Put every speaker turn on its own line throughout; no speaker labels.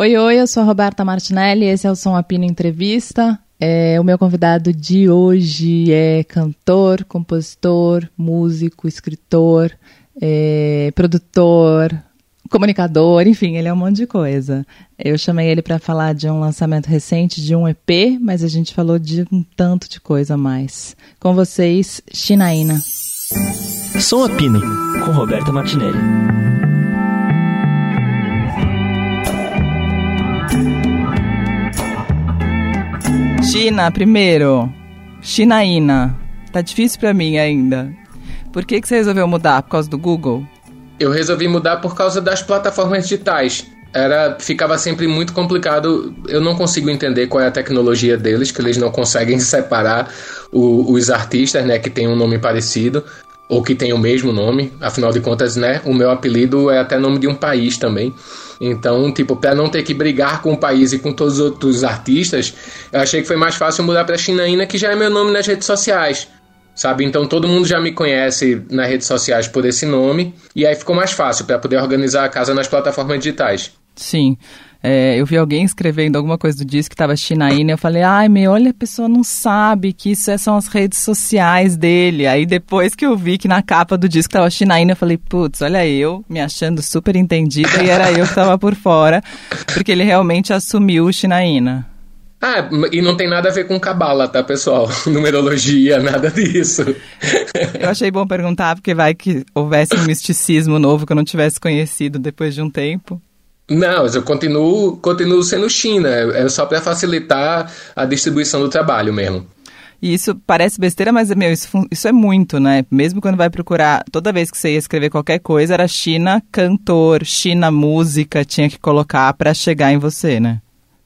Oi, oi, eu sou a Roberta Martinelli, esse é o Som Apino Entrevista. É, o meu convidado de hoje é cantor, compositor, músico, escritor, é, produtor, comunicador, enfim, ele é um monte de coisa. Eu chamei ele para falar de um lançamento recente de um EP, mas a gente falou de um tanto de coisa a mais. Com vocês, Chinaína.
Som Apino, com Roberta Martinelli.
China, primeiro. Chinaína. Tá difícil para mim ainda. Por que, que você resolveu mudar? Por causa do Google?
Eu resolvi mudar por causa das plataformas digitais. Era, ficava sempre muito complicado. Eu não consigo entender qual é a tecnologia deles, que eles não conseguem separar o, os artistas, né, que tem um nome parecido ou que tem o mesmo nome. Afinal de contas, né, o meu apelido é até nome de um país também. Então, tipo, para não ter que brigar com o país e com todos os outros artistas, eu achei que foi mais fácil mudar para Chinaína, que já é meu nome nas redes sociais. Sabe? Então todo mundo já me conhece nas redes sociais por esse nome, e aí ficou mais fácil para poder organizar a casa nas plataformas digitais.
Sim. É, eu vi alguém escrevendo alguma cosa do disco que estava Chinaína, eu falei, ai, meu, olha, a pessoa não sabe que isso é, são as redes sociais dele. Aí depois que eu vi que na capa do disco estava Chinaína, eu falei, putz, olha eu, me achando super entendida, e era eu que estava por fora, porque ele realmente assumiu o Chinaína.
Ah, e não tem nada a ver com cabala, tá, pessoal? Numerologia, nada disso.
Eu achei bom perguntar, porque vai que houvesse um misticismo novo que eu não tivesse conhecido depois de um tempo.
Não, eu continuo, continuo sendo China. É só para facilitar a distribuição do trabalho mesmo.
E isso parece besteira, mas, meu, isso, isso é muito, né? Mesmo quando vai procurar, toda vez que você ia escrever qualquer coisa, era China cantor, China música, tinha que colocar para chegar em você, né?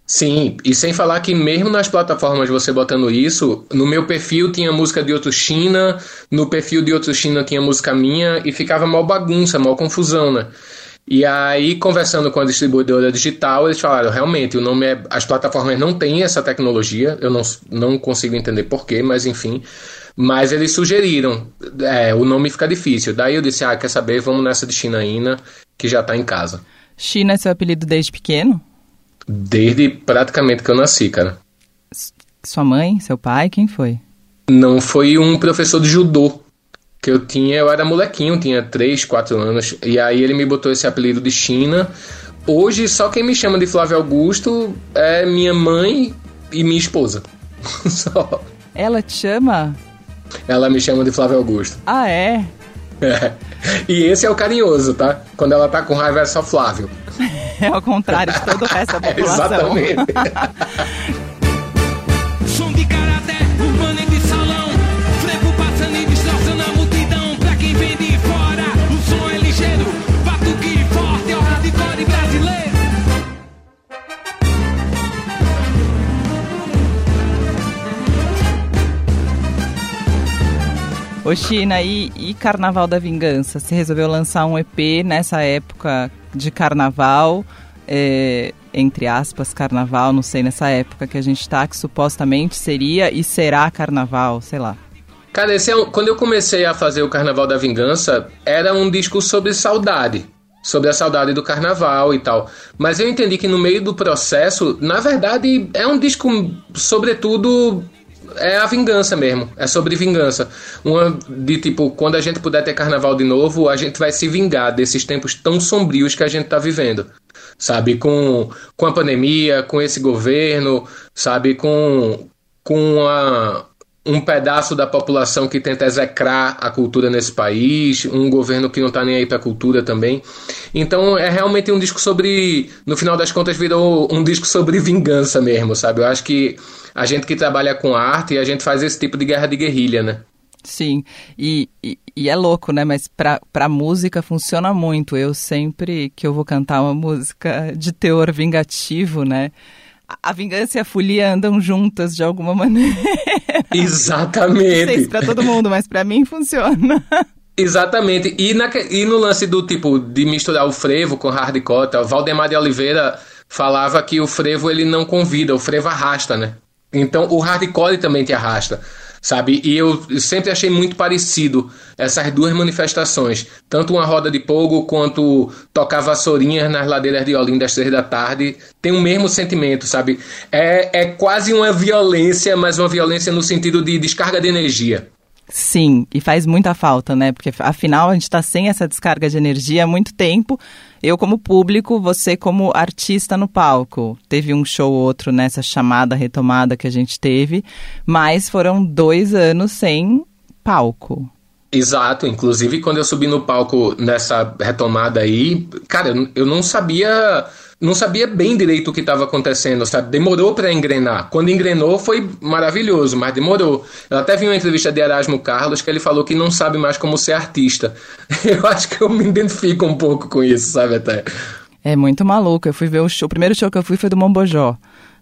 Sim, e sem falar que mesmo nas plataformas você botando isso, no meu perfil tinha música de outro China, no perfil de outro China tinha música minha e ficava mal bagunça, mal confusão, né? E aí, conversando com a distribuidora digital, eles falaram, realmente, o nome é. As plataformas não têm essa tecnologia, eu não, não consigo entender porquê, mas enfim. Mas eles sugeriram, é, o nome fica difícil. Daí eu disse, ah, quer saber, vamos nessa de Chinaína, que já tá em casa.
China é seu apelido desde pequeno?
Desde praticamente que eu nasci, cara.
Sua mãe, seu pai, quem foi?
Não, foi um professor de judô que eu tinha, eu era molequinho, tinha 3, 4 anos, e aí ele me botou esse apelido de China. Hoje, só quem me chama de Flávio Augusto é minha mãe e minha esposa. só.
Ela te chama?
Ela me chama de Flávio Augusto.
Ah, é?
É. E esse é o carinhoso, tá? Quando ela tá com raiva é só Flávio.
É ao contrário de todo o resto da população.
É, exatamente.
Ô China, e, e Carnaval da Vingança? Você resolveu lançar um EP nessa época de carnaval, é, entre aspas, carnaval, não sei, nessa época que a gente tá, que supostamente seria e será carnaval, sei lá.
Cara, esse é um, quando eu comecei a fazer o Carnaval da Vingança, era um disco sobre saudade. Sobre a saudade do carnaval e tal. Mas eu entendi que no meio do processo, na verdade, é um disco, sobretudo, é a vingança mesmo. É sobre vingança. Uma de tipo, quando a gente puder ter carnaval de novo, a gente vai se vingar desses tempos tão sombrios que a gente tá vivendo. Sabe? Com, com a pandemia, com esse governo, sabe? Com, com a, um pedaço da população que tenta execrar a cultura nesse país, um governo que não está nem aí para a cultura também. Então é realmente um disco sobre, no final das contas virou um disco sobre vingança mesmo, sabe? Eu acho que a gente que trabalha com arte, a gente faz esse tipo de guerra de guerrilha, né?
Sim, e, e, e, é louco, né? Mas pra, pra música funciona muito. Eu sempre que eu vou cantar uma música de teor vingativo, né? A vingança e a folia andam juntas de alguma maneira.
Exatamente. Não
sei se pra todo mundo, mas para mim funciona.
Exatamente. E, na, e no lance do tipo de misturar o frevo com hardcore, o Valdemar de Oliveira falava que o frevo ele não convida, o frevo arrasta, né? Então o hardcore também te arrasta. Sabe? E eu sempre achei muito parecido essas duas manifestações, tanto uma roda de pogo quanto tocar vassourinhas nas ladeiras de Olinda às três da tarde, tem o mesmo sentimento, sabe? É, é quase uma violência, mas uma violência no sentido de descarga de energia.
Sim, e faz muita falta, né? Porque afinal a gente está sem essa descarga de energia há muito tempo. Eu, como público, você, como artista no palco. Teve um show ou outro nessa chamada retomada que a gente teve, mas foram dois anos sem palco.
Exato, inclusive quando eu subi no palco nessa retomada aí, cara, eu não sabia não sabia bem direito o que estava acontecendo, sabe? Demorou para engrenar. Quando engrenou foi maravilhoso, mas demorou. Eu até vi uma entrevista de Erasmo Carlos que ele falou que não sabe mais como ser artista. Eu acho que eu me identifico um pouco com isso, sabe até.
É muito maluco. Eu fui ver o show, o primeiro show que eu fui foi do Mombojó,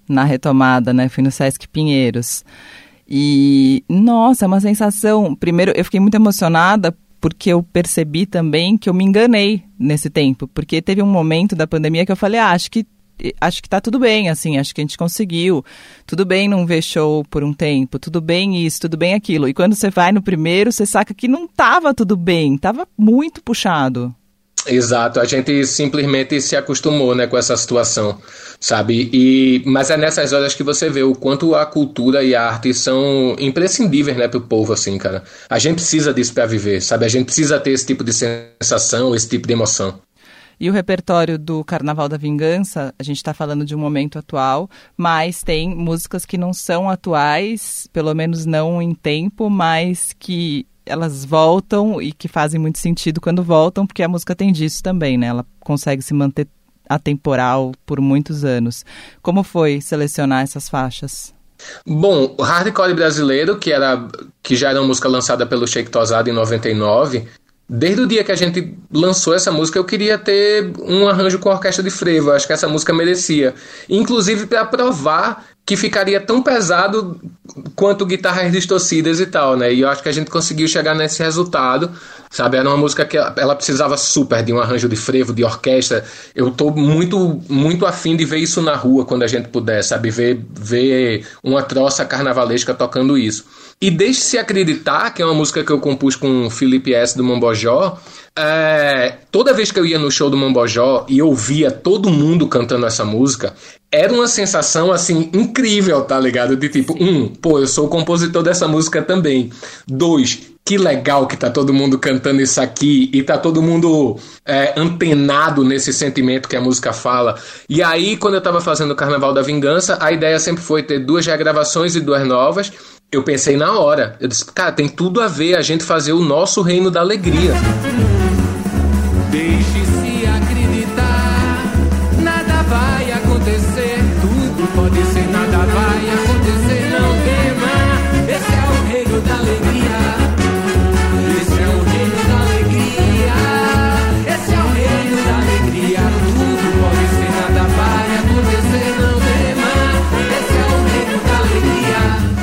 na retomada, né? Fui no Sesc Pinheiros. E, nossa, é uma sensação. Primeiro, eu fiquei muito emocionada porque eu percebi também que eu me enganei nesse tempo, porque teve um momento da pandemia que eu falei, ah, acho que acho que tá tudo bem, assim, acho que a gente conseguiu. Tudo bem não ver show por um tempo, tudo bem isso, tudo bem aquilo. E quando você vai no primeiro, você saca que não tava tudo bem, tava muito puxado.
Exato, a gente simplesmente se acostumou, né, com essa situação, sabe? E mas é nessas horas que você vê o quanto a cultura e a arte são imprescindíveis, né, pro povo assim, cara. A gente precisa disso para viver, sabe? A gente precisa ter esse tipo de sensação, esse tipo de emoção.
E o repertório do Carnaval da Vingança, a gente está falando de um momento atual, mas tem músicas que não são atuais, pelo menos não em tempo, mas que elas voltam e que fazem muito sentido quando voltam, porque a música tem disso também, né? Ela consegue se manter atemporal por muitos anos. Como foi selecionar essas faixas?
Bom, o hardcore brasileiro, que era que já era uma música lançada pelo Shake Tosado em 99, Desde o dia que a gente lançou essa música, eu queria ter um arranjo com orquestra de frevo. Acho que essa música merecia. Inclusive para provar que ficaria tão pesado quanto guitarras distorcidas e tal, né? E eu acho que a gente conseguiu chegar nesse resultado, sabe? Era uma música que ela precisava super de um arranjo de frevo, de orquestra. Eu tô muito muito afim de ver isso na rua quando a gente puder, sabe? Ver, ver uma troça carnavalesca tocando isso. E Deixe-se Acreditar, que é uma música que eu compus com o Felipe S. do Mombojó, é, toda vez que eu ia no show do Mombojó e ouvia todo mundo cantando essa música, era uma sensação assim incrível, tá ligado? De tipo, um, pô, eu sou o compositor dessa música também. Dois, que legal que tá todo mundo cantando isso aqui e tá todo mundo é, antenado nesse sentimento que a música fala. E aí, quando eu tava fazendo o Carnaval da Vingança, a ideia sempre foi ter duas regravações e duas novas eu pensei na hora. Eu disse, cara, tem tudo a ver a gente fazer o nosso reino da alegria.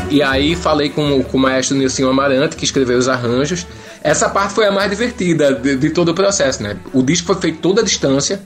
E aí falei com, com o maestro Nilson Amarante, que escreveu os arranjos. Essa parte foi a mais divertida de, de todo o processo, né? O disco foi feito toda a distância.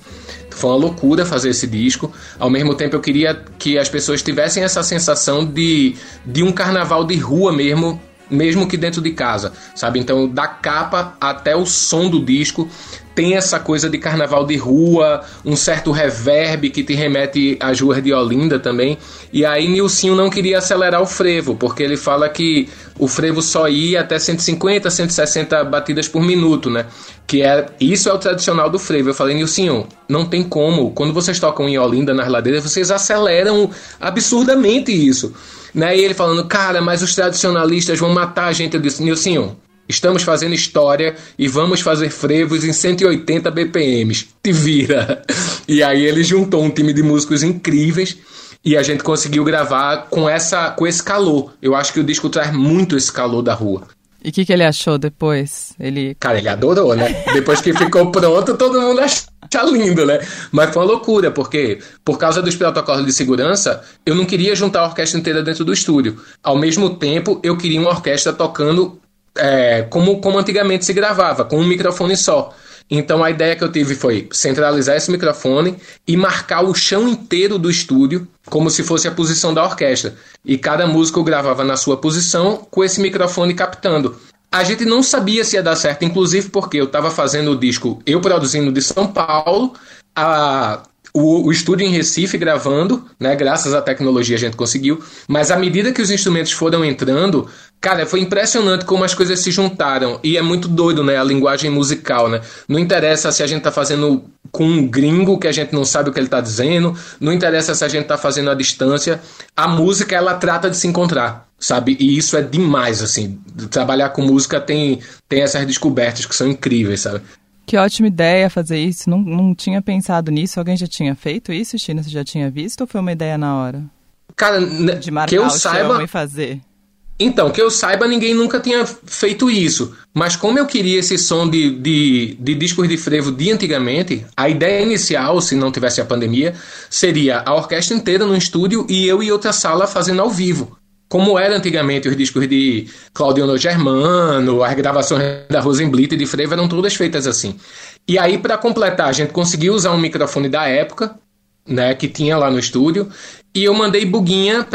Foi uma loucura fazer esse disco. Ao mesmo tempo, eu queria que as pessoas tivessem essa sensação de, de um carnaval de rua mesmo, mesmo que dentro de casa, sabe? Então, da capa até o som do disco tem essa coisa de carnaval de rua, um certo reverb que te remete às ruas de Olinda também. E aí Nilcinho não queria acelerar o frevo, porque ele fala que o frevo só ia até 150, 160 batidas por minuto, né? Que é isso é o tradicional do frevo. Eu falei, Nilcinho, não tem como. Quando vocês tocam em Olinda nas ladeiras, vocês aceleram absurdamente isso. Né? E ele falando, cara, mas os tradicionalistas vão matar a gente. Eu disse, Nilcinho, Estamos fazendo história e vamos fazer frevos em 180 BPMs. Te vira! E aí ele juntou um time de músicos incríveis e a gente conseguiu gravar com essa com esse calor. Eu acho que o disco traz muito esse calor da rua.
E o que, que ele achou depois? Ele...
Cara, ele adorou, né? Depois que ficou pronto, todo mundo achou lindo, né? Mas foi uma loucura, porque por causa dos protocolos de segurança, eu não queria juntar a orquestra inteira dentro do estúdio. Ao mesmo tempo, eu queria uma orquestra tocando é, como, como antigamente se gravava, com um microfone só. Então a ideia que eu tive foi centralizar esse microfone e marcar o chão inteiro do estúdio como se fosse a posição da orquestra. E cada músico gravava na sua posição com esse microfone captando. A gente não sabia se ia dar certo, inclusive porque eu estava fazendo o disco, eu produzindo de São Paulo, a, o, o, estúdio em Recife gravando, né? Graças à tecnologia a gente conseguiu. Mas à medida que os instrumentos foram entrando, cara, foi impressionante como as coisas se juntaram. E é muito doido, né? A linguagem musical, né? Não interessa se a gente tá fazendo com um gringo que a gente não sabe o que ele tá dizendo. Não interessa se a gente tá fazendo à distância. A música, ela trata de se encontrar, sabe? E isso é demais, assim. Trabalhar com música tem, tem essas descobertas que são incríveis, sabe?
Que ótima ideia fazer isso. Não, não tinha pensado nisso. Alguém já tinha feito isso, China? Você já tinha visto ou foi uma ideia na hora?
Cara, de marcar que eu saiba
e fazer.
Então, que eu saiba, ninguém nunca tinha feito isso. Mas como eu queria esse som de, de, de discos de frevo de antigamente, a ideia inicial, se não tivesse a pandemia, seria a orquestra inteira no estúdio e eu e outra sala fazendo ao vivo como era antigamente os discos de Claudiono Germano, as gravações da Rosenblit e de Frevo eram todas feitas assim. E aí, para completar, a gente conseguiu usar um microfone da época, né, que tinha lá no estúdio, e eu mandei Buguinha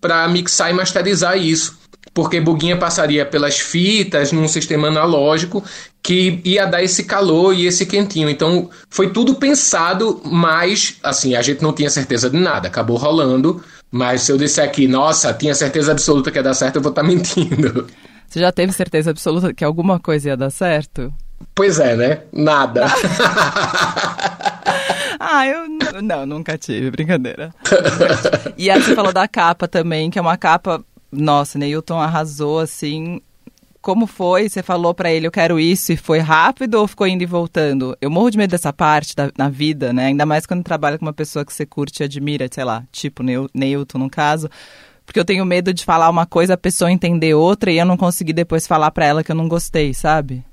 para mixar e masterizar isso. Porque Buguinha passaria pelas fitas num sistema analógico que ia dar esse calor e esse quentinho. Então foi tudo pensado, mas assim, a gente não tinha certeza de nada. Acabou rolando mas se eu disser aqui, nossa, tinha certeza absoluta que ia dar certo, eu vou estar tá mentindo.
Você já teve certeza absoluta que alguma coisa ia dar certo?
Pois é, né? Nada.
ah, eu não, nunca tive, brincadeira. e aí você falou da capa também, que é uma capa. Nossa, Neilton arrasou assim como foi? Você falou para ele, eu quero isso, e foi rápido ou ficou indo e voltando? Eu morro de medo dessa parte da, na vida, né? Ainda mais quando trabalha com uma pessoa que você curte e admira, sei lá, tipo Neilton no caso. Porque eu tenho medo de falar uma coisa, a pessoa entender outra e eu não conseguir depois falar para ela que eu não gostei, sabe?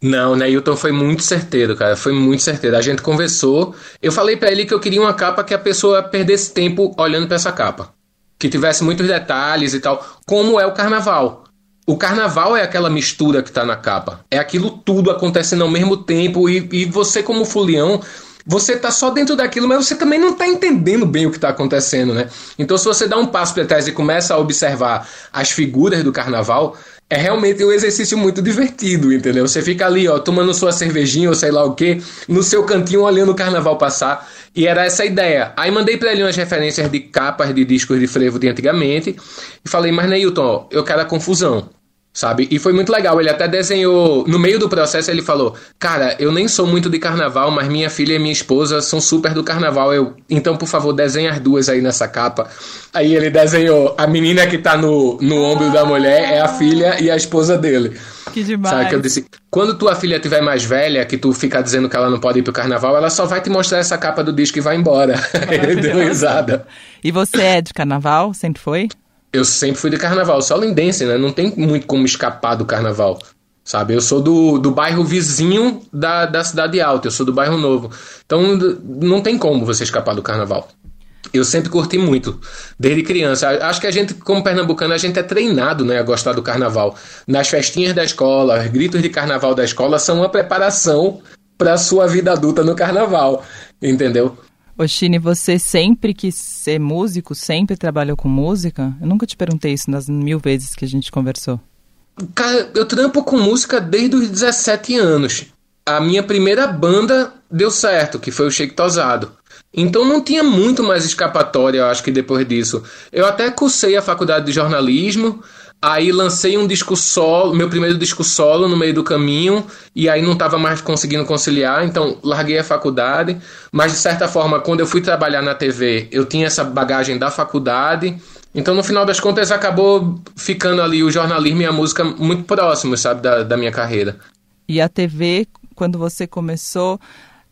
Não, Neilton foi muito certeiro, cara. Foi muito certeiro. A gente conversou. Eu falei para ele que eu queria uma capa que a pessoa perdesse tempo olhando para essa capa. Que tivesse muitos detalhes e tal. Como é o carnaval. O carnaval é aquela mistura que tá na capa. É aquilo tudo acontecendo ao mesmo tempo e, e você, como fulião, você tá só dentro daquilo, mas você também não tá entendendo bem o que tá acontecendo, né? Então, se você dá um passo para trás e começa a observar as figuras do carnaval, é realmente um exercício muito divertido, entendeu? Você fica ali, ó, tomando sua cervejinha ou sei lá o que, no seu cantinho olhando o carnaval passar. E era essa a ideia. Aí mandei para ele umas referências de capas de discos de frevo de antigamente e falei, mas Neilton, ó, eu quero a confusão sabe? E foi muito legal. Ele até desenhou. No meio do processo, ele falou: Cara, eu nem sou muito de carnaval, mas minha filha e minha esposa são super do carnaval. Eu, então, por favor, desenhe as duas aí nessa capa. Aí ele desenhou a menina que tá no, no ombro da mulher, é a filha e a esposa dele.
Que demais. Sabe
que eu disse: Quando tua filha tiver mais velha, que tu fica dizendo que ela não pode ir pro carnaval, ela só vai te mostrar essa capa do disco e vai embora. ele deu risada.
E você é de carnaval? Sempre foi?
Eu sempre fui de carnaval, só lindense, né? Não tem muito como escapar do carnaval. Sabe, eu sou do, do bairro vizinho da, da Cidade Alta, eu sou do bairro Novo. Então não tem como você escapar do carnaval. Eu sempre curti muito, desde criança. Acho que a gente, como pernambucano, a gente é treinado né, a gostar do carnaval. Nas festinhas da escola, os gritos de carnaval da escola são uma preparação para a sua vida adulta no carnaval, entendeu?
Oxine, você sempre quis ser músico? Sempre trabalhou com música? Eu nunca te perguntei isso nas mil vezes que a gente conversou.
Cara, eu trampo com música desde os 17 anos. A minha primeira banda deu certo, que foi o Shake Tosado. Então não tinha muito mais escapatória, eu acho que depois disso. Eu até cursei a faculdade de jornalismo, Aí lancei um disco solo, meu primeiro disco solo no meio do caminho, e aí não estava mais conseguindo conciliar, então larguei a faculdade. Mas de certa forma, quando eu fui trabalhar na TV, eu tinha essa bagagem da faculdade. Então, no final das contas, acabou ficando ali o jornalismo e a música muito próximos, sabe, da, da minha carreira.
E a TV, quando você começou,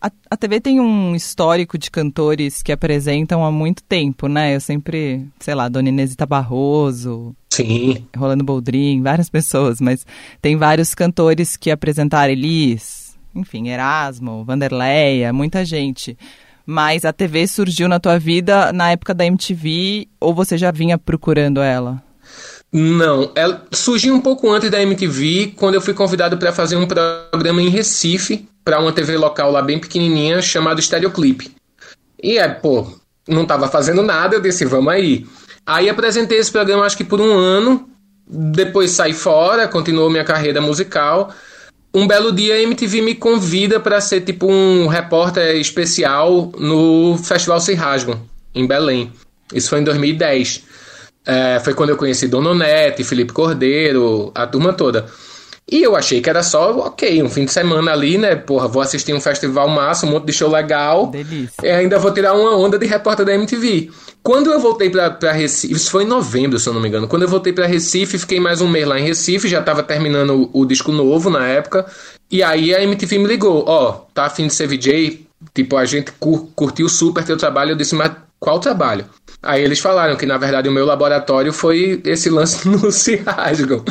a, a TV tem um histórico de cantores que apresentam há muito tempo, né? Eu sempre, sei lá, Dona Inesita Barroso.
Sim.
Rolando Boldrin, várias pessoas, mas tem vários cantores que apresentaram Elis, enfim, Erasmo, Vanderleia, muita gente. Mas a TV surgiu na tua vida na época da MTV ou você já vinha procurando ela?
Não, ela surgiu um pouco antes da MTV, quando eu fui convidado para fazer um programa em Recife, para uma TV local lá bem pequenininha, chamado Stereoclip. E é, pô, não estava fazendo nada, eu disse, vamos aí. Aí apresentei esse programa acho que por um ano, depois saí fora, continuou minha carreira musical. Um belo dia a MTV me convida para ser tipo um repórter especial no Festival Se Rasgam, em Belém. Isso foi em 2010. É, foi quando eu conheci Dona Onete, Felipe Cordeiro, a turma toda. E eu achei que era só, ok, um fim de semana ali, né? Porra, vou assistir um festival massa, um monte de show legal. Delícia. E ainda vou tirar uma onda de repórter da MTV. Quando eu voltei pra Recife, isso foi em novembro, se eu não me engano. Quando eu voltei pra Recife, fiquei mais um mês lá em Recife, já tava terminando o, o disco novo na época. E aí a MTV me ligou: Ó, oh, tá afim de ser VJ? Tipo, a gente cur, curtiu super teu trabalho. Eu disse, mas qual trabalho? Aí eles falaram que na verdade o meu laboratório foi esse lance no Rasgam.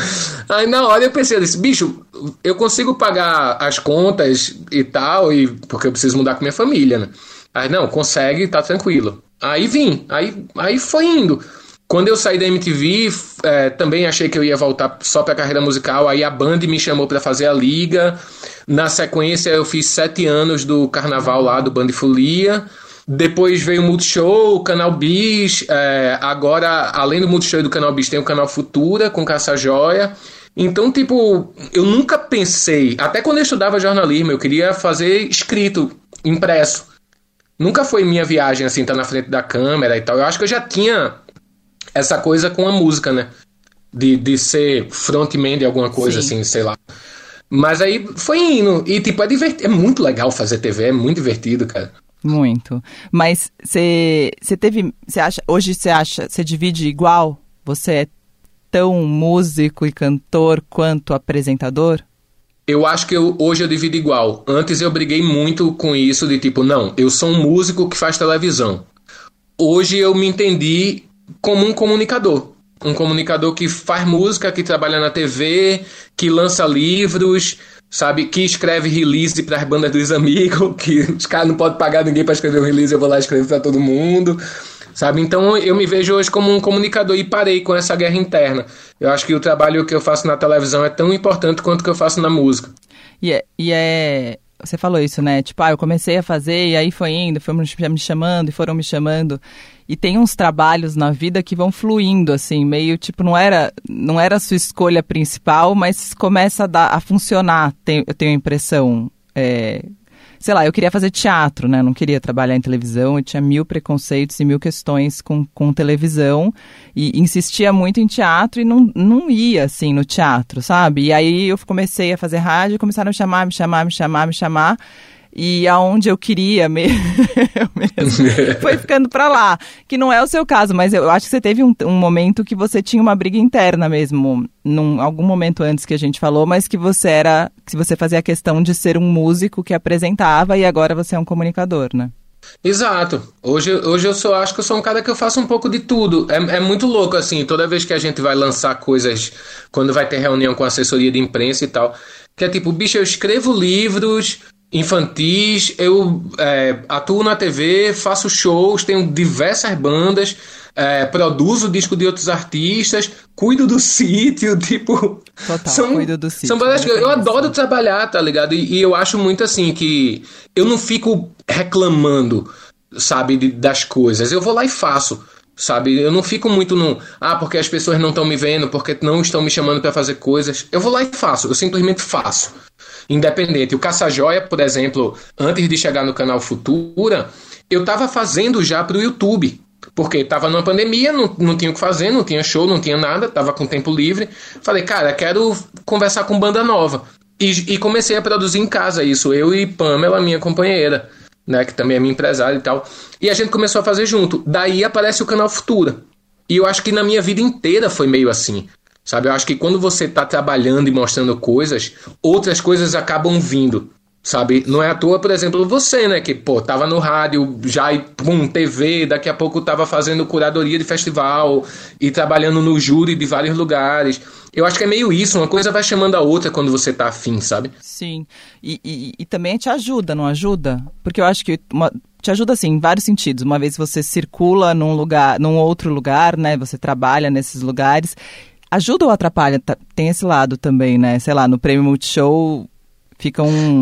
Aí na hora eu pensei, eu disse, bicho, eu consigo pagar as contas e tal, e porque eu preciso mudar com minha família, né? Aí não, consegue, tá tranquilo. Aí vim, aí, aí foi indo. Quando eu saí da MTV, é, também achei que eu ia voltar só para carreira musical. Aí a Band me chamou para fazer a liga. Na sequência, eu fiz sete anos do carnaval lá do Band Folia. Depois veio o Multishow, o Canal Bis. É, agora, além do Multishow e do Canal Bis, tem o Canal Futura com Caça Joia. Então, tipo, eu nunca pensei. Até quando eu estudava jornalismo, eu queria fazer escrito, impresso. Nunca foi minha viagem assim, estar tá na frente da câmera e tal. Eu acho que eu já tinha essa coisa com a música, né? De, de ser frontman de alguma coisa, Sim. assim, sei lá. Mas aí foi indo. E, tipo, é, divertido, é muito legal fazer TV, é muito divertido, cara.
Muito. Mas você teve. Você acha. Hoje você acha. Você divide igual? Você é tão músico e cantor quanto apresentador?
Eu acho que eu, hoje eu divido igual. Antes eu briguei muito com isso de tipo, não, eu sou um músico que faz televisão. Hoje eu me entendi como um comunicador. Um comunicador que faz música, que trabalha na TV, que lança livros, sabe? Que escreve release para as bandas dos amigos, que os caras não podem pagar ninguém para escrever um release, eu vou lá escrever para todo mundo, sabe? Então eu me vejo hoje como um comunicador e parei com essa guerra interna. Eu acho que o trabalho que eu faço na televisão é tão importante quanto o que eu faço na música.
E é, e é você falou isso, né? Tipo, ah, eu comecei a fazer e aí foi indo, foram me chamando e foram me chamando. E tem uns trabalhos na vida que vão fluindo, assim, meio tipo, não era, não era a sua escolha principal, mas começa a, dar, a funcionar, tem, eu tenho a impressão. É, sei lá, eu queria fazer teatro, né? Não queria trabalhar em televisão, eu tinha mil preconceitos e mil questões com, com televisão e insistia muito em teatro e não, não ia, assim, no teatro, sabe? E aí eu comecei a fazer rádio, começaram a me chamar, me chamar, me chamar, me chamar e aonde eu queria mesmo, foi ficando para lá. Que não é o seu caso, mas eu acho que você teve um, um, momento que você tinha uma briga interna mesmo, num algum momento antes que a gente falou, mas que você era, que você fazia a questão de ser um músico que apresentava e agora você é um comunicador, né?
Exato. Hoje, hoje eu sou, acho que eu sou um cara que eu faço um pouco de tudo. É, é muito louco, assim, toda vez que a gente vai lançar coisas, quando vai ter reunião com assessoria de imprensa e tal, que é tipo, bicho, eu escrevo livros, infantis, eu é, atuo na TV, faço shows, tenho diversas bandas, é, produzo disco de outros artistas, cuido do sítio, tipo.
Total, são, cuido do sítio.
São eu, eu adoro trabalhar, tá ligado? E, e, eu acho muito assim que eu não fico reclamando, sabe, de, das coisas. Eu vou lá e faço. Sabe, eu não fico muito no. Ah, porque as pessoas não estão me vendo, porque não estão me chamando para fazer coisas. Eu vou lá e faço, eu simplesmente faço independente. O Caça-Joia, por exemplo, antes de chegar no canal Futura, eu estava fazendo já para o YouTube. Porque estava numa pandemia, não, não tinha o que fazer, não tinha show, não tinha nada, estava com tempo livre. Falei, cara, quero conversar com banda nova. E, e, comecei a produzir em casa isso, eu e Pamela, minha companheira, né, que também é minha empresária e tal. E a gente começou a fazer junto. Daí aparece o canal Futura. E eu acho que na minha vida inteira foi meio assim. Sabe? Eu acho que quando você está trabalhando e mostrando coisas, outras coisas acabam vindo. Sabe? Não é à toa, por exemplo, você, né? Que, pô, tava no rádio, já e pum, TV, daqui a pouco tava fazendo curadoria de festival e trabalhando no júri de vários lugares. Eu acho que é meio isso, uma coisa vai chamando a outra quando você tá afim, sabe?
Sim. E, e, e também te ajuda, não ajuda? Porque eu acho que uma, te ajuda assim em vários sentidos. Uma vez você circula num lugar, num outro lugar, né? Você trabalha nesses lugares ajuda ou atrapalha? Tá, tem esse lado também, né? Sei lá, no Prêmio Multishow fica um.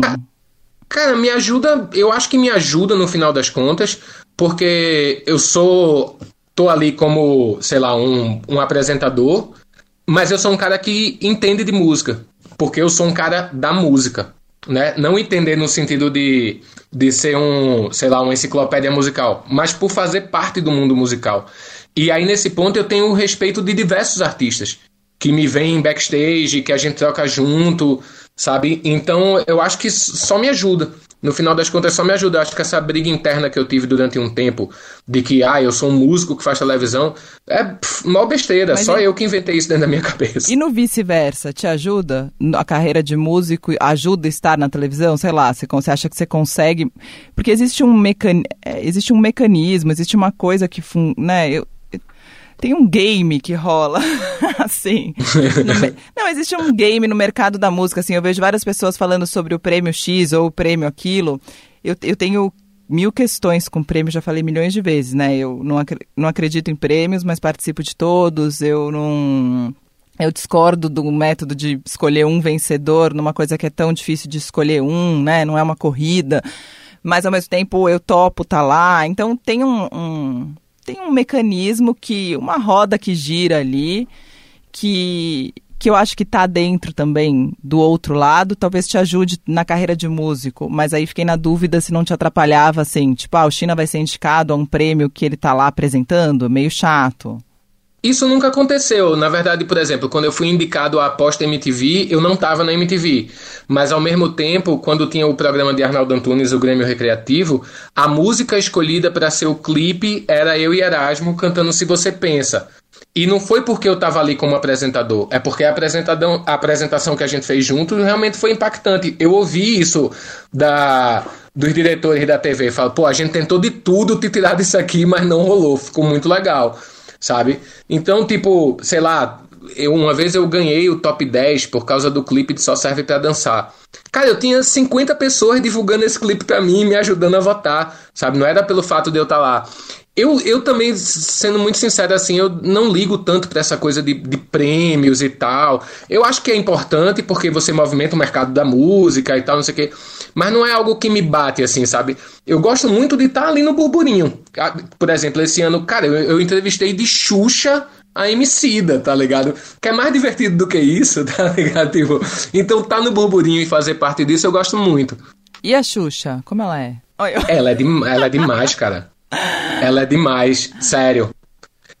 Cara, me ajuda, eu acho que me ajuda no final das contas, porque eu sou. tô ali como, sei lá, um, um apresentador, mas eu sou um cara que entende de música, porque eu sou um cara da música. Né? Não entender no sentido de, de ser um, sei lá, uma enciclopédia musical, mas por fazer parte do mundo musical. E aí, nesse ponto, eu tenho o respeito de diversos artistas que me vêm backstage, que a gente troca junto, sabe? Então eu acho que só me ajuda. No final das contas, só me ajuda. Eu acho que essa briga interna que eu tive durante um tempo, de que, ah, eu sou um músico que faz televisão, é pff, mal besteira. Mas só e... eu que inventei isso dentro da minha cabeça.
E no vice-versa, te ajuda? A carreira de músico ajuda a estar na televisão? Sei lá, você, você acha que você consegue. Porque existe um, mecan... É, existe um mecanismo, existe uma coisa que. Fun... Né? Eu, tem um game que rola, assim. Não, existe um game no mercado da música, assim. Eu vejo várias pessoas falando sobre o prêmio X ou o prêmio aquilo. Eu, eu tenho mil questões com prêmio, já falei milhões de vezes, né? Eu não, ac não acredito em prêmios, mas participo de todos. Eu não. Eu discordo do método de escolher um vencedor numa coisa que é tão difícil de escolher um, né? Não é uma corrida. Mas ao mesmo tempo eu topo tá lá. Então tem um, um tem um mecanismo que, uma roda que gira ali, que, que eu acho que está dentro também do outro lado, talvez te ajude na carreira de músico, mas aí fiquei na dúvida se não te atrapalhava, assim, tipo, ah, o China vai ser indicado a um prêmio que ele está lá apresentando, meio chato.
Isso nunca aconteceu. Na verdade, por exemplo, quando eu fui indicado à aposta MTV, eu não estava na MTV. Mas ao mesmo tempo, quando tinha o programa de Arnaldo Antunes, o Grêmio Recreativo, a música escolhida para ser o clipe era eu e Erasmo cantando Se Você Pensa. E não foi porque eu estava ali como apresentador, é porque a a apresentação que a gente fez junto realmente foi impactante. Eu ouvi isso da, dos diretores da TV, falo, pô, a gente tentou de tudo te tirar disso aqui, mas não rolou, ficou muito legal sabe? Então, tipo, sei lá, eu, uma vez eu ganhei o top 10 por causa do clipe de Só Serve para Dançar. Cara, eu tinha 50 pessoas divulgando esse clipe para mim, me ajudando a votar, sabe? Não era pelo fato de eu estar tá lá. Eu, eu também, sendo muito sincero assim, eu não ligo tanto para essa coisa de, de prêmios e tal. Eu acho que é importante porque você movimenta o mercado da música e tal, não sei o quê. Mas não é algo que me bate, assim, sabe? Eu gosto muito de estar tá ali no burburinho. Ah, por exemplo, esse ano, cara, eu, eu entrevistei de Xuxa a Emicida, tá ligado? Que é mais divertido do que isso, tá ligado? Tipo, então tá no burburinho e fazer parte disso eu gosto muito.
E a Xuxa, como ela é?
Ela é, de, ela é demais, cara. Ela é demais, sério.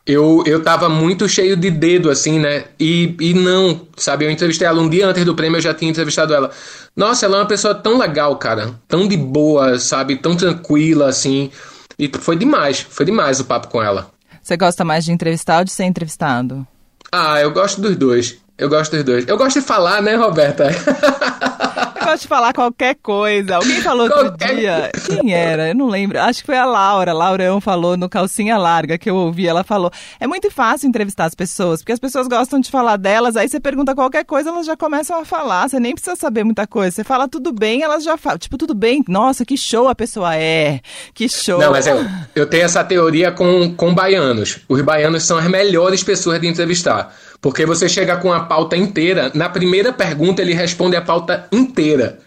Eu, eu tava muito cheio de dedo, assim, né? E, e não, sabe? Eu entrevistei ela um dia antes do prêmio, eu já tinha entrevistado ela. Nossa, ela é uma pessoa tão legal, cara. Tão de boa, sabe? Tão tranquila, assim. E foi demais, foi demais o papo com ela.
Você gosta mais de entrevistar ou de ser entrevistado?
Ah, eu gosto dos dois. Eu gosto dos dois. Eu gosto de falar, né, Roberta?
gosto de falar qualquer coisa. Alguém falou qualquer... outro dia. Quem era? Eu não lembro. Acho que foi a Laura. Laurão falou no Calcinha Larga que eu ouvi. Ela falou: é muito fácil entrevistar as pessoas, porque as pessoas gostam de falar delas. Aí você pergunta qualquer coisa, elas já começam a falar. Você nem precisa saber muita coisa. Você fala tudo bem, elas já falam. Tipo, tudo bem. Nossa, que show a pessoa é. Que show.
Não, mas eu, eu tenho essa teoria com, com baianos. Os baianos são as melhores pessoas de entrevistar. Porque você chega com a pauta inteira, na primeira pergunta ele responde a pauta inteira.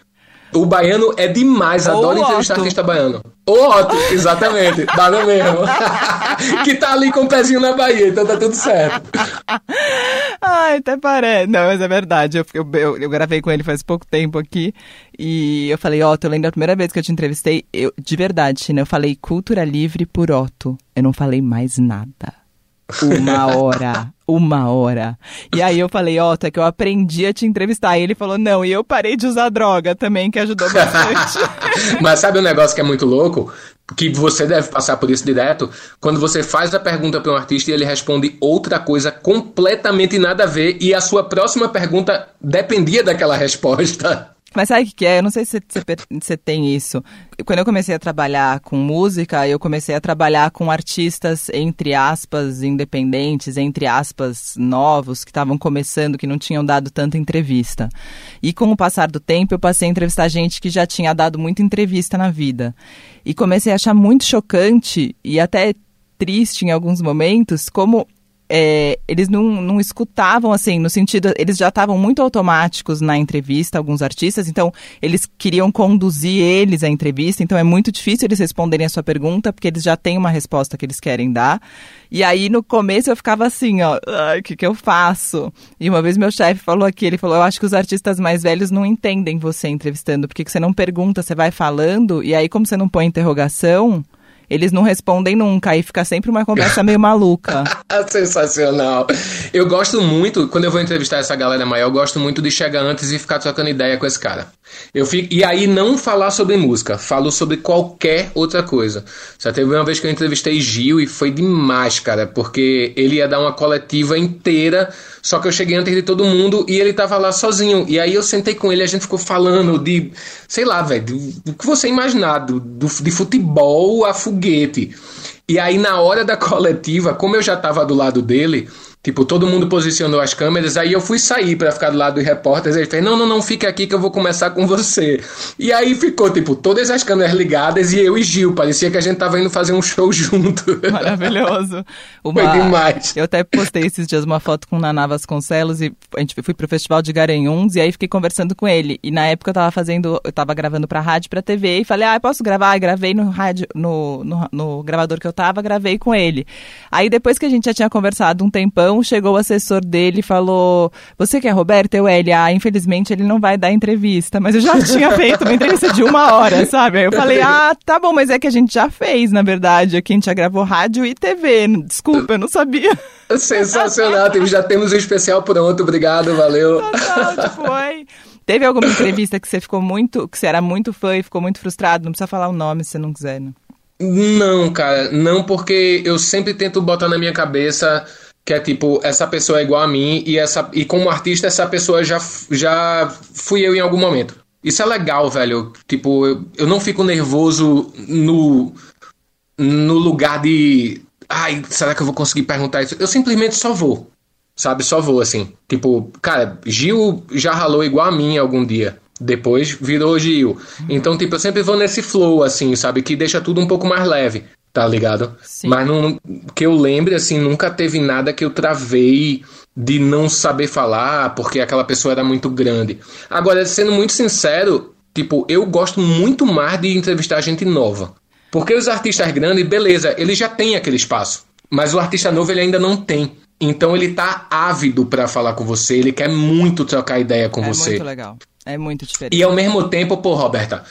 O baiano é demais, adoro entrevistar artista baiano. O Otto, exatamente, dá no mesmo. que tá ali com o pezinho na Bahia, então tá tudo certo.
Ai, até parece. Não, mas é verdade. Eu, eu, eu, gravei com ele faz pouco tempo aqui. E eu falei, Otto, eu lembro da primeira vez que eu te entrevistei, eu, de verdade, China, eu falei cultura livre por Otto. Eu não falei mais nada. Uma hora. Uma hora. E aí eu falei, ó, oh, que eu aprendi a te entrevistar. E ele falou, não, e eu parei de usar droga também, que ajudou bastante.
Mas sabe um negócio que é muito louco? Que você deve passar por isso direto. Quando você faz a pergunta para um artista e ele responde outra coisa completamente nada a ver, e a sua próxima pergunta dependia daquela resposta.
Mas sabe o que é? Eu não sei se você tem isso. Quando eu comecei a trabalhar com música, eu comecei a trabalhar com artistas, entre aspas, independentes, entre aspas, novos, que estavam começando, que não tinham dado tanta entrevista. E com o passar do tempo, eu passei a entrevistar gente que já tinha dado muita entrevista na vida. E comecei a achar muito chocante e até triste em alguns momentos como é, eles não, não escutavam, assim, no sentido, eles já estavam muito automáticos na entrevista, alguns artistas, então eles queriam conduzir eles à entrevista, então é muito difícil eles responderem a sua pergunta, porque eles já têm uma resposta que eles querem dar. E aí, no começo, eu ficava assim, ó, o que, que eu faço? E uma vez meu chefe falou aqui, ele falou, eu acho que os artistas mais velhos não entendem você entrevistando, porque você não pergunta, você vai falando, e aí, como você não põe interrogação eles não respondem nunca, e fica sempre uma conversa meio maluca.
Sensacional. Eu gosto muito, quando eu vou entrevistar essa galera maior, eu gosto muito de chegar antes e ficar trocando ideia com esse cara. Eu fico, e aí não falar sobre música, falo sobre qualquer outra coisa. Já teve uma vez que eu entrevistei Gil e foi demais, cara, porque ele ia dar uma coletiva inteira, só que eu cheguei antes de todo mundo e ele tava lá sozinho. E aí eu sentei com ele, a gente ficou falando de, sei lá, velho, do que você imaginar, do, do, de futebol a foguete. E aí na hora da coletiva, como eu já tava do lado dele, Tipo, todo mundo posicionou as câmeras, aí eu fui sair para ficar do lado dos repórteres, ele fez, não, não, não, fica aqui que eu vou começar com você. E aí ficou, tipo, todas as câmeras ligadas e eu e Gil, parecia que a gente tava indo fazer um show junto.
Maravilhoso.
Uma... Foi demais.
Eu até postei esses dias uma foto com o Naná Vasconcelos e a gente fui pro Festival de Garanhuns e aí fiquei conversando com ele. E na época eu tava fazendo, eu tava gravando pra rádio, pra TV e falei, ah, posso gravar? E gravei no rádio, no, no, no gravador que eu tava, gravei com ele. Aí depois que a gente já tinha conversado um tempão, então chegou o assessor dele e falou: Você que é Roberto? Eu, ele, ah, infelizmente ele não vai dar entrevista. Mas eu já tinha feito uma entrevista de uma hora, sabe? Aí eu falei: Ah, tá bom, mas é que a gente já fez, na verdade. Aqui a gente já gravou rádio e TV. Desculpa, eu não sabia.
Sensacional, já temos um especial pronto. Obrigado, valeu.
Total, foi. Teve alguma entrevista que você ficou muito, que você era muito fã e ficou muito frustrado? Não precisa falar o nome se você não quiser, né?
Não, cara, não, porque eu sempre tento botar na minha cabeça que é tipo, essa pessoa é igual a mim e, essa, e como artista essa pessoa já, já fui eu em algum momento. Isso é legal, velho. Tipo, eu, eu não fico nervoso no, no lugar de. Ai, será que eu vou conseguir perguntar isso? Eu simplesmente só vou. Sabe? Só vou, assim. Tipo, cara, Gil já ralou igual a mim algum dia. Depois virou Gil. Então, tipo, eu sempre vou nesse flow, assim, sabe? Que deixa tudo um pouco mais leve tá ligado? Sim. Mas não, que eu lembre, assim, nunca teve nada que eu travei de não saber falar porque aquela pessoa era muito grande. Agora, sendo muito sincero, tipo, eu gosto muito mais de entrevistar gente nova. Porque os artistas grandes, beleza, eles já têm aquele espaço. Mas o artista novo ele ainda não tem. Então ele tá ávido para falar com você, ele quer muito trocar ideia com
é
você.
É muito legal. É muito diferente.
E ao mesmo tempo, pô, Roberta,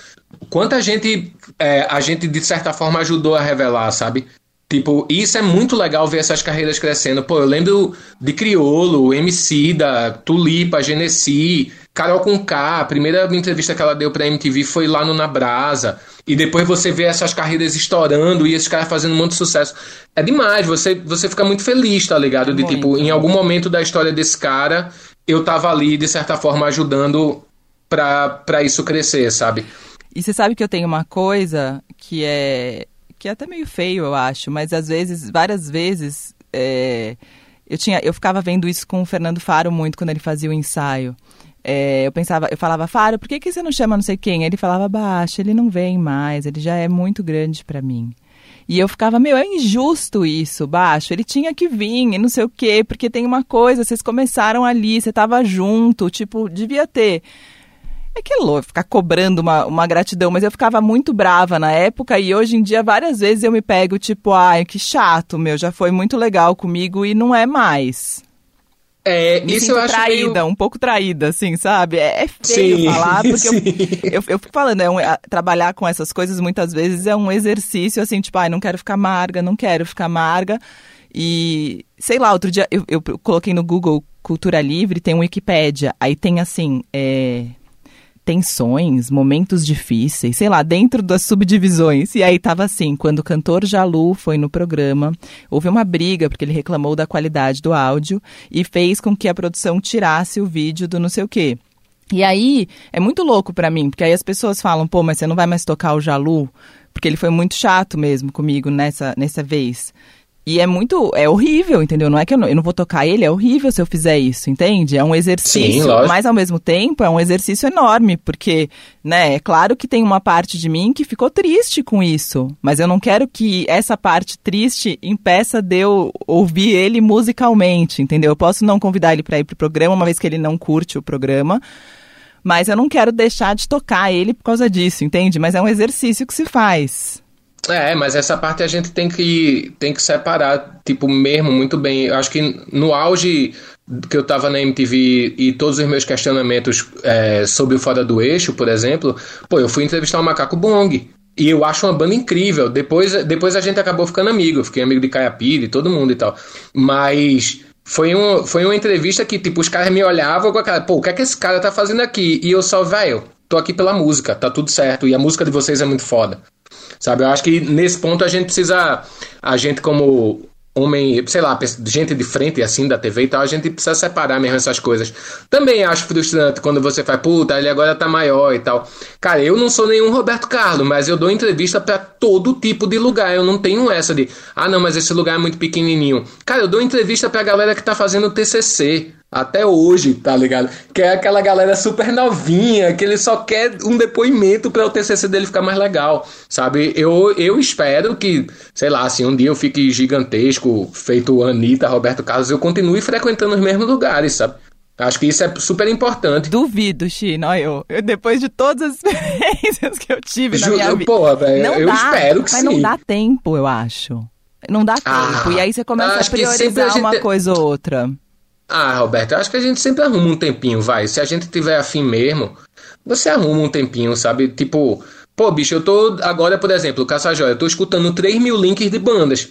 quanta gente é, a gente, de certa forma, ajudou a revelar, sabe? Tipo, isso é muito legal ver essas carreiras crescendo. Pô, eu lembro de Criolo, MC da Tulipa, Genesi, Carol com K. A primeira entrevista que ela deu pra MTV foi lá no Na Brasa. E depois você vê essas carreiras estourando e esses caras fazendo um monte de sucesso. É demais, você, você fica muito feliz, tá ligado? De muito. tipo, em algum momento da história desse cara, eu tava ali, de certa forma, ajudando pra, pra isso crescer, sabe?
E você sabe que eu tenho uma coisa que é que é até meio feio, eu acho, mas às vezes, várias vezes, é, eu tinha, eu ficava vendo isso com o Fernando Faro muito quando ele fazia o ensaio. É, eu pensava, eu falava, Faro, por que, que você não chama não sei quem? Ele falava, baixa, ele não vem mais, ele já é muito grande para mim. E eu ficava, meu, é injusto isso, baixo. Ele tinha que vir e não sei o quê, porque tem uma coisa, vocês começaram ali, você tava junto, tipo, devia ter é que é louco ficar cobrando uma, uma gratidão, mas eu ficava muito brava na época e hoje em dia várias vezes eu me pego tipo, ai, que chato, meu, já foi muito legal comigo e não é mais.
É, me isso eu acho
traída,
meio...
um pouco traída, assim, sabe? É, é feio sim, falar, porque eu, eu, eu, fico falando, é um, é, trabalhar com essas coisas muitas vezes é um exercício, assim, tipo, ai, não quero ficar amarga, não quero ficar amarga. E, sei lá, outro dia eu, eu coloquei no Google Cultura Livre, tem um Wikipédia, aí tem assim, é, tensões, momentos difíceis, sei lá, dentro das subdivisões. E aí tava assim, quando o cantor Jalu foi no programa, houve uma briga porque ele reclamou da qualidade do áudio e fez com que a produção tirasse o vídeo do não sei o quê. E aí é muito louco para mim, porque aí as pessoas falam, pô, mas você não vai mais tocar o Jalu, porque ele foi muito chato mesmo comigo nessa nessa vez. E é muito. É horrível, entendeu? Não é que eu não, eu não vou tocar ele, é horrível se eu fizer isso, entende? É um exercício.
Sim, lógico.
mas ao mesmo tempo é um exercício enorme, porque, né, é claro que tem uma parte de mim que ficou triste com isso. Mas eu não quero que essa parte triste impeça de eu ouvir ele musicalmente, entendeu? Eu posso não convidar ele para ir pro programa, uma vez que ele não curte o programa. Mas eu não quero deixar de tocar ele por causa disso, entende? Mas é um exercício que se faz.
É, mas essa parte a gente tem que, tem que separar, tipo, mesmo muito bem. Eu acho que no auge que eu tava na MTV e todos os meus questionamentos é, sobre o Fora do Eixo, por exemplo, pô, eu fui entrevistar o Macaco Bong. E eu acho uma banda incrível. Depois, depois a gente acabou ficando amigo. Eu fiquei amigo de Caiapira e todo mundo e tal. Mas foi, um, foi uma entrevista que, tipo, os caras me olhavam com a cara, pô, o que é que esse cara tá fazendo aqui? E eu só, velho, tô aqui pela música, tá tudo certo. E a música de vocês é muito foda. Sabe? Eu acho que nesse ponto a gente precisa. A gente, como homem, sei lá, gente de frente assim da TV e tal, a gente precisa separar mesmo essas coisas. Também acho frustrante quando você faz, puta, ele agora tá maior e tal. Cara, eu não sou nenhum Roberto Carlos, mas eu dou entrevista para todo tipo de lugar. Eu não tenho essa de, ah, não, mas esse lugar é muito pequenininho. Cara, eu dou entrevista pra galera que tá fazendo TCC. Até hoje, tá ligado? Que é aquela galera super novinha, que ele só quer um depoimento para o TCC dele ficar mais legal, sabe? Eu, eu espero que, sei lá, assim, um dia eu fique gigantesco, feito Anitta, Roberto Carlos, eu continue frequentando os mesmos lugares, sabe? Acho que isso é super importante.
Duvido, China, eu, eu depois de todas as experiências que eu tive na
Ju,
minha vida.
Porra, velho, eu
dá,
espero que
mas
sim.
não dá tempo, eu acho. Não dá tempo.
Ah,
e aí você começa a priorizar
a gente-
uma coisa ou outra.
Ah, Roberto, acho que a gente sempre arruma um tempinho, vai. Se a gente tiver afim mesmo, você arruma um tempinho, sabe? Tipo, pô, bicho, eu tô agora, por exemplo, Caçajóia, eu tô escutando 3 mil links de bandas.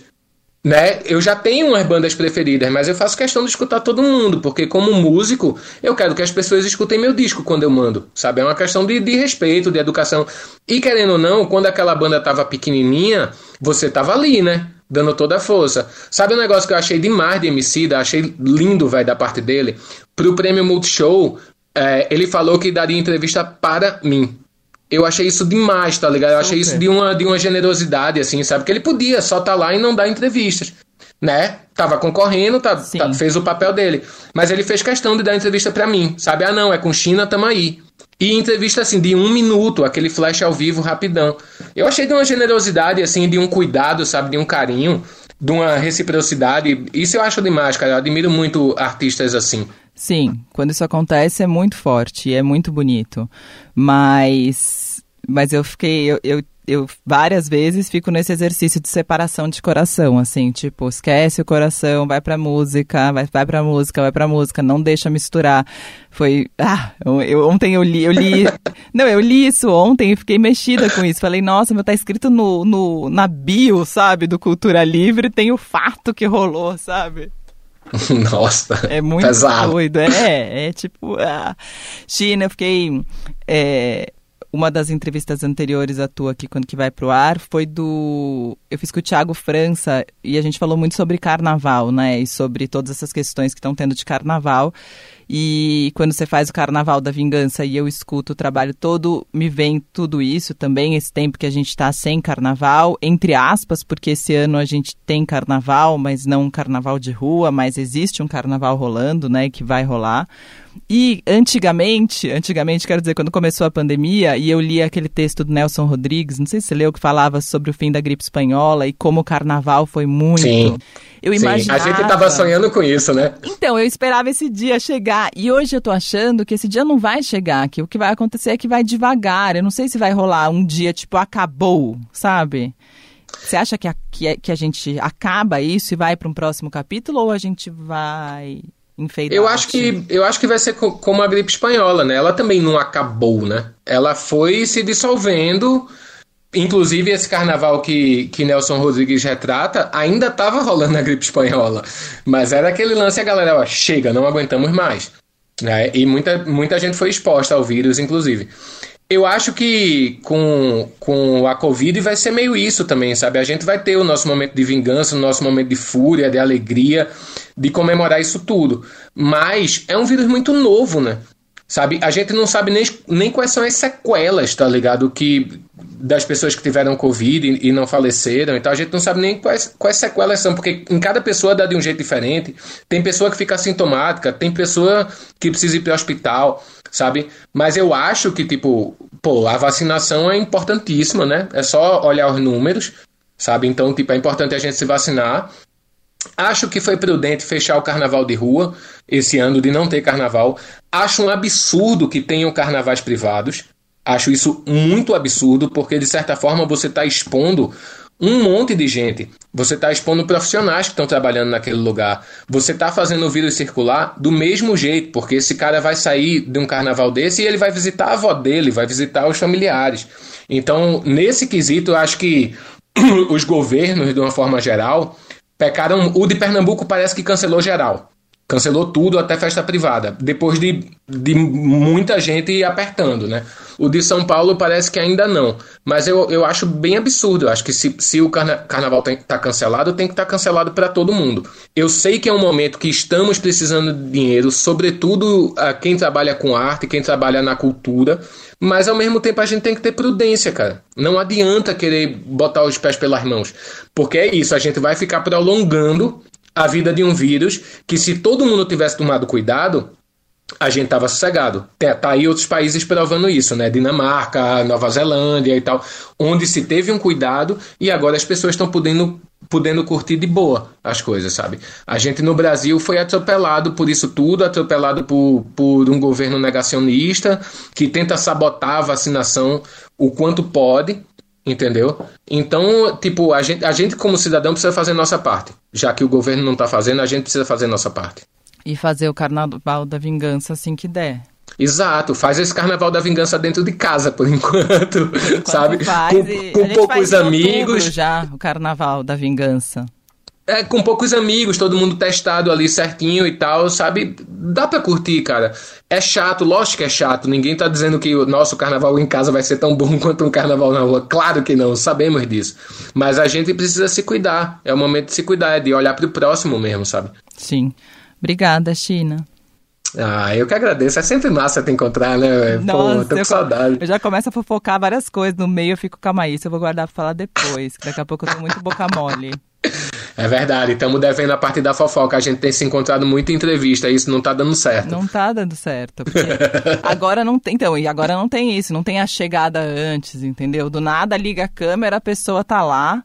Né? Eu já tenho umas bandas preferidas, mas eu faço questão de escutar todo mundo, porque como músico, eu quero que as pessoas escutem meu disco quando eu mando, sabe? É uma questão de, de respeito, de educação. E querendo ou não, quando aquela banda tava pequenininha, você tava ali, né? Dando toda a força. Sabe um negócio que eu achei demais de MC, da achei lindo, velho, da parte dele? Pro prêmio Multishow, é, ele falou que daria entrevista para mim. Eu achei isso demais, tá ligado? Eu achei isso de uma, de uma generosidade, assim, sabe? Que ele podia só estar lá e não dar entrevistas, né? Tava concorrendo, tá, tá- fez o papel dele. Mas ele fez questão de dar entrevista pra mim, sabe? Ah, não, é com China, tamo aí. E entrevista, assim, de um minuto, aquele flash ao vivo, rapidão. Eu achei de uma generosidade, assim, de um cuidado, sabe? De um carinho, de uma reciprocidade. Isso eu acho demais, cara. Eu admiro muito artistas assim.
Sim, quando isso acontece é muito forte, é muito bonito. Mas, mas eu fiquei, eu, eu, eu várias vezes fico nesse exercício de separação de coração, assim, tipo, esquece o coração, vai pra música, vai, vai pra música, vai pra música, não deixa misturar. Foi, ah, eu, eu- ontem eu li, eu li, não, eu li isso ontem e fiquei mexida com isso. Falei, nossa, meu, tá escrito no, no, na bio, sabe, do Cultura Livre, tem o fato que rolou, sabe?
Nossa,
É muito
pesado.
doido, é, é tipo, ah. China, eu fiquei, é, uma das entrevistas anteriores à tua aqui, quando que vai pro ar, foi do, eu fiz com o Thiago França, e a gente falou muito sobre carnaval, né, e sobre todas essas questões que estão tendo de carnaval, e quando você faz o Carnaval da Vingança e eu escuto o trabalho todo, me vem tudo isso também, esse tempo que a gente está sem carnaval, entre aspas, porque esse ano a gente tem carnaval, mas não um carnaval de rua, mas existe um carnaval rolando, né, que vai rolar. E antigamente, antigamente, quero dizer, quando começou a pandemia, e eu li aquele texto do Nelson Rodrigues, não sei se você leu, que falava sobre o fim da gripe espanhola e como o carnaval foi muito.
Sim.
Eu
Sim,
imaginava...
a gente tava sonhando com isso, né?
Então, eu esperava esse dia chegar. E hoje eu tô achando que esse dia não vai chegar, que o que vai acontecer é que vai devagar. Eu não sei se vai rolar um dia tipo acabou, sabe? Você acha que a, que, a- que a gente acaba isso e vai para um próximo capítulo ou a gente vai
Eu acho que eu acho que vai ser co- como a gripe espanhola, né? Ela também não acabou, né? Ela foi se dissolvendo. Inclusive, esse carnaval que, que Nelson Rodrigues retrata ainda estava rolando a gripe espanhola. Mas era aquele lance, a galera, ó, chega, não aguentamos mais. Né? E muita, muita gente foi exposta ao vírus, inclusive. Eu acho que com, com a Covid vai ser meio isso também, sabe? A gente vai ter o nosso momento de vingança, o nosso momento de fúria, de alegria, de comemorar isso tudo. Mas é um vírus muito novo, né? sabe? A gente não sabe nem, nem quais são as sequelas, tá ligado? Que das pessoas que tiveram Covid e, e, não faleceram, então a gente não sabe nem quais, quais sequelas são, porque em cada pessoa dá de um jeito diferente. Tem pessoa que fica assintomática, tem pessoa que precisa ir para o hospital, sabe? Mas eu acho que, tipo, pô, a vacinação é importantíssima, né? É só olhar os números, sabe? Então, tipo, é importante a gente se vacinar. Acho que foi prudente fechar o carnaval de rua esse ano, de não ter carnaval. Acho um absurdo que tenham carnavais privados. Acho isso muito absurdo, porque de certa forma você está expondo um monte de gente. Você está expondo profissionais que estão trabalhando naquele lugar. Você está fazendo o vírus circular do mesmo jeito, porque esse cara vai sair de um carnaval desse e ele vai visitar a avó dele, vai visitar os familiares. Então, nesse quesito, eu acho que os governos, de uma forma geral, pecaram. O de Pernambuco parece que cancelou geral. Cancelou tudo, até festa privada. Depois de, de muita gente apertando, né? O de São Paulo parece que ainda não. Mas eu, eu acho bem absurdo. Eu acho que se, se o carna carnaval tem que estar tá cancelado, tem que estar tá cancelado para todo mundo. Eu sei que é um momento que estamos precisando de dinheiro, sobretudo a quem trabalha com arte, quem trabalha na cultura. Mas ao mesmo tempo a gente tem que ter prudência, cara. Não adianta querer botar os pés pelas mãos. Porque é isso, a gente vai ficar prolongando a vida de um vírus que, se todo mundo tivesse tomado cuidado, a gente tava sossegado. Tá aí outros países provando isso, né? Dinamarca, Nova Zelândia e tal, onde se teve um cuidado e agora as pessoas estão podendo, podendo curtir de boa as coisas, sabe? A gente no Brasil foi atropelado por isso tudo, atropelado por, por um governo negacionista que tenta sabotar a vacinação o quanto pode, Entendeu? Então, tipo, a gente, a gente como cidadão precisa fazer nossa parte. Já que o governo não está fazendo, a gente precisa fazer nossa parte.
E fazer o carnaval da vingança assim que der.
Exato, faz esse carnaval da vingança dentro de casa por enquanto, enquanto sabe?
Faz, com, com poucos amigos. já o carnaval da vingança.
É, com poucos amigos, todo mundo testado ali certinho e tal, sabe? Dá pra curtir, cara. É chato, lógico que é chato. Ninguém tá dizendo que o nosso carnaval em casa vai ser tão bom quanto um carnaval na rua. Claro que não, sabemos disso. Mas a gente precisa se cuidar. É o momento de se cuidar, é de olhar pro próximo mesmo, sabe?
Sim. Obrigada, China.
Ah, eu que agradeço. É sempre massa te encontrar, né? Nossa, Pô, tô com eu, saudade.
Eu já começo a fofocar várias coisas no meio, eu fico, calma aí, isso eu vou guardar pra falar depois. Daqui a pouco eu tô muito boca mole.
É verdade, estamos devendo a parte da fofoca. A gente tem se encontrado muito em entrevista e isso não tá dando certo.
Não tá dando certo. agora não tem, então, e agora não tem isso, não tem a chegada antes, entendeu? Do nada liga a câmera, a pessoa tá lá.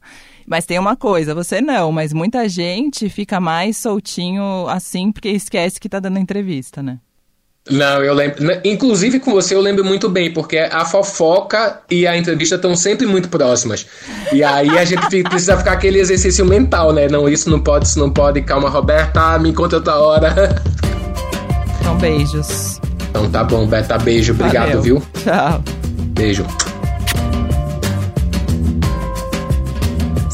Mas tem uma coisa, você não, mas muita gente fica mais soltinho assim porque esquece que tá dando entrevista, né?
Não, eu lembro. Inclusive com você eu lembro muito bem, porque a fofoca e a entrevista estão sempre muito próximas. E aí a gente precisa ficar aquele exercício mental, né? Não, isso não pode, isso não pode. Calma, Roberta, me encontra outra hora.
Então, beijos.
Então tá bom, Beta, beijo. Obrigado, Valeu. viu?
Tchau.
Beijo.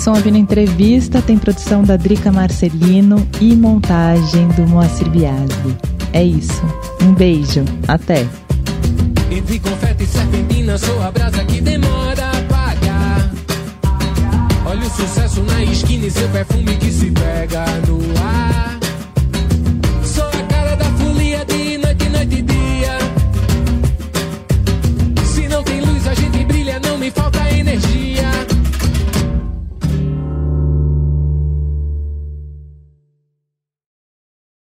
Som Ouvindo Entrevista tem produção da Drica Marcelino e montagem do Moacir Biasi. É isso. Um beijo. Até. Entre confete e serpentina, sou a brasa que demora a apagar. Olha o sucesso na esquina e seu perfume que se pega no